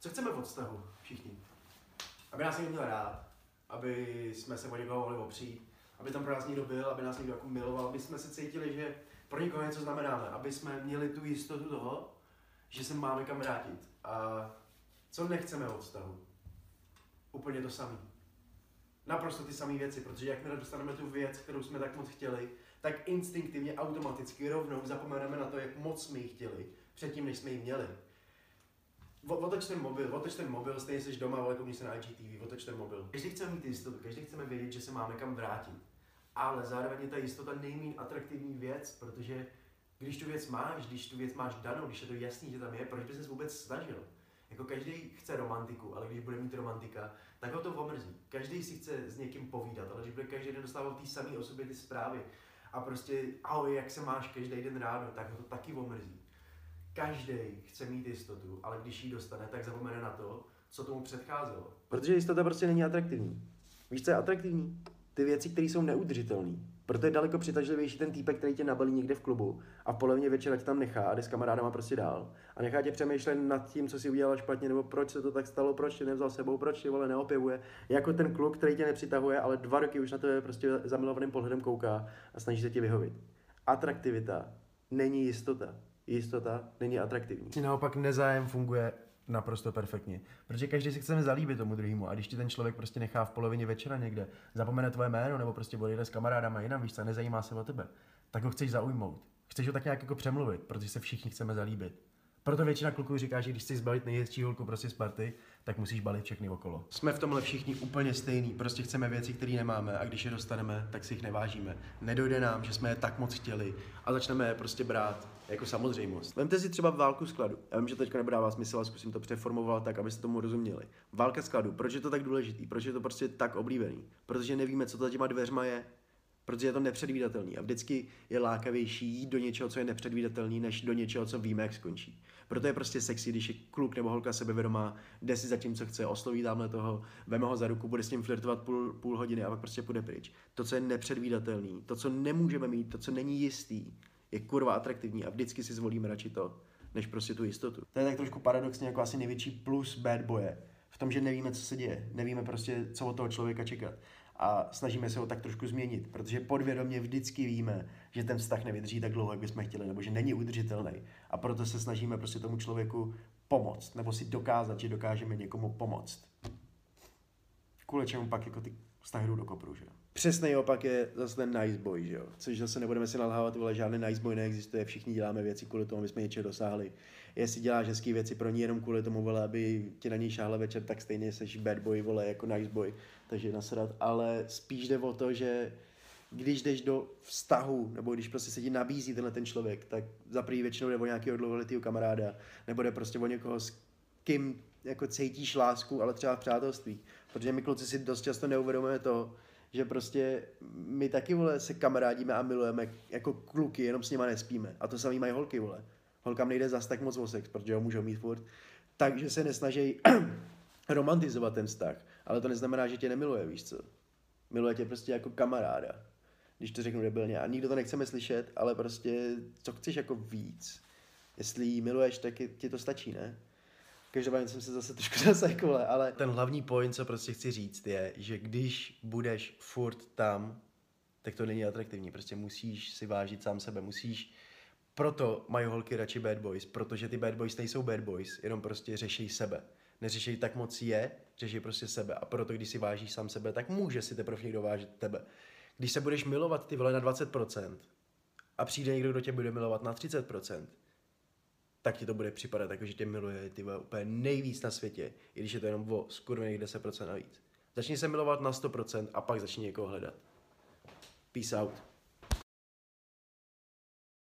Co chceme od vztahu všichni? Aby nás někdo měl rád, aby jsme se o někoho mohli opřít, aby tam pro nás někdo byl, aby nás někdo jako miloval, aby jsme se cítili, že pro někoho něco znamenáme, aby jsme měli tu jistotu toho, že se máme kam vrátit. A co nechceme od vztahu? Úplně to samé. Naprosto ty samé věci, protože jakmile dostaneme tu věc, kterou jsme tak moc chtěli, tak instinktivně, automaticky, rovnou zapomeneme na to, jak moc jsme ji chtěli, předtím, než jsme ji měli. Otoč ten mobil, otoč ten mobil, stejně jsi doma, ale koukni se na IGTV, otoč ten mobil. Každý chceme mít jistotu, každý chceme vědět, že se máme kam vrátit. Ale zároveň je ta jistota nejméně atraktivní věc, protože když tu věc máš, když tu věc máš danou, když je to jasný, že tam je, proč by se vůbec snažil? Jako každý chce romantiku, ale když bude mít romantika, tak ho to omrzí. Každý si chce s někým povídat, ale když bude každý den dostávat té samé osobě ty zprávy a prostě ahoj, jak se máš každý den ráno, tak ho to taky omrzí. Každý chce mít jistotu, ale když ji dostane, tak zapomene na to, co tomu předcházelo. Protože jistota prostě není atraktivní. Víš, co je atraktivní? Ty věci, které jsou neudržitelné. Proto je daleko přitažlivější ten týpek, který tě nabalí někde v klubu a v polovině večera tě tam nechá a jde s kamarádama prostě dál. A nechá tě přemýšlet nad tím, co si udělal špatně, nebo proč se to tak stalo, proč tě nevzal sebou, proč tě vole neopěvuje. Jako ten kluk, který tě nepřitahuje, ale dva roky už na tebe prostě zamilovaným pohledem kouká a snaží se tě vyhovit. Atraktivita není jistota. Jistota není atraktivní. Naopak nezájem funguje naprosto perfektně. Protože každý si chceme zalíbit tomu druhému a když ti ten člověk prostě nechá v polovině večera někde, zapomene tvoje jméno nebo prostě odjede s kamarádama jinam, víš co, nezajímá se o tebe, tak ho chceš zaujmout. Chceš ho tak nějak jako přemluvit, protože se všichni chceme zalíbit. Proto většina kluků říká, že když chceš zbalit nejhezčí holku prostě z party, tak musíš balit všechny okolo. Jsme v tomhle všichni úplně stejní, prostě chceme věci, které nemáme a když je dostaneme, tak si jich nevážíme. Nedojde nám, že jsme je tak moc chtěli a začneme je prostě brát jako samozřejmost. Vemte si třeba válku skladu. Já vím, že teďka nebudává smysl, ale zkusím to přeformovat tak, abyste tomu rozuměli. Válka skladu, proč je to tak důležitý? Proč je to prostě tak oblíbený? Protože nevíme, co to za těma dveřma je, protože je to nepředvídatelný a vždycky je lákavější jít do něčeho, co je nepředvídatelný, než do něčeho, co víme, jak skončí. Proto je prostě sexy, když je kluk nebo holka sebevědomá, jde si za tím, co chce, osloví tamhle toho, veme ho za ruku, bude s ním flirtovat půl, půl hodiny a pak prostě půjde pryč. To, co je nepředvídatelný, to, co nemůžeme mít, to, co není jistý, je kurva atraktivní a vždycky si zvolíme radši to, než prostě tu jistotu. To je tak trošku paradoxně jako asi největší plus bad boye. V tom, že nevíme, co se děje, nevíme prostě, co od toho člověka čekat a snažíme se ho tak trošku změnit, protože podvědomě vždycky víme, že ten vztah nevydrží tak dlouho, jak bychom chtěli, nebo že není udržitelný. A proto se snažíme prostě tomu člověku pomoct, nebo si dokázat, že dokážeme někomu pomoct. Kvůli čemu pak jako ty jdou do kopru, že jo? Přesný opak je zase ten nice boy, že jo? Což zase nebudeme si nalhávat, vole, žádný nice boy neexistuje, všichni děláme věci kvůli tomu, aby jsme něčeho dosáhli. Jestli děláš hezké věci pro ní jenom kvůli tomu, vole, aby ti na něj šáhle večer, tak stejně jsi bad boy, vole, jako nice boy, takže nasrat. Ale spíš jde o to, že když jdeš do vztahu, nebo když prostě se ti nabízí tenhle ten člověk, tak za prvý většinou nebo nějakého dlouholetého kamaráda, nebo jde prostě o někoho, s kým jako cítíš lásku, ale třeba v přátelství. Protože my kluci si dost často neuvědomujeme to, že prostě my taky, vole, se kamarádíme a milujeme jako kluky, jenom s nima nespíme. A to samý mají holky, vole. Holkám nejde zas tak moc o sex, protože ho můžou mít furt. Takže se nesnaží romantizovat ten vztah. Ale to neznamená, že tě nemiluje, víš co. Miluje tě prostě jako kamaráda. Když to řeknu debilně. A nikdo to nechceme slyšet, ale prostě, co chceš jako víc. Jestli jí miluješ, tak ti to stačí, ne? Každopádně jsem se zase trošku zasekl, ale ten hlavní point, co prostě chci říct, je, že když budeš furt tam, tak to není atraktivní. Prostě musíš si vážit sám sebe, musíš proto mají holky radši bad boys, protože ty bad boys nejsou bad boys, jenom prostě řeší sebe. Neřeší tak moc je, řeší prostě sebe. A proto, když si vážíš sám sebe, tak může si teprve někdo vážit tebe. Když se budeš milovat ty vole na 20% a přijde někdo, kdo tě bude milovat na 30%, tak ti to bude připadat jako, že tě miluje ty úplně nejvíc na světě, i když je to jenom o skurvených 10% navíc. Začni se milovat na 100% a pak začni někoho hledat. Peace out.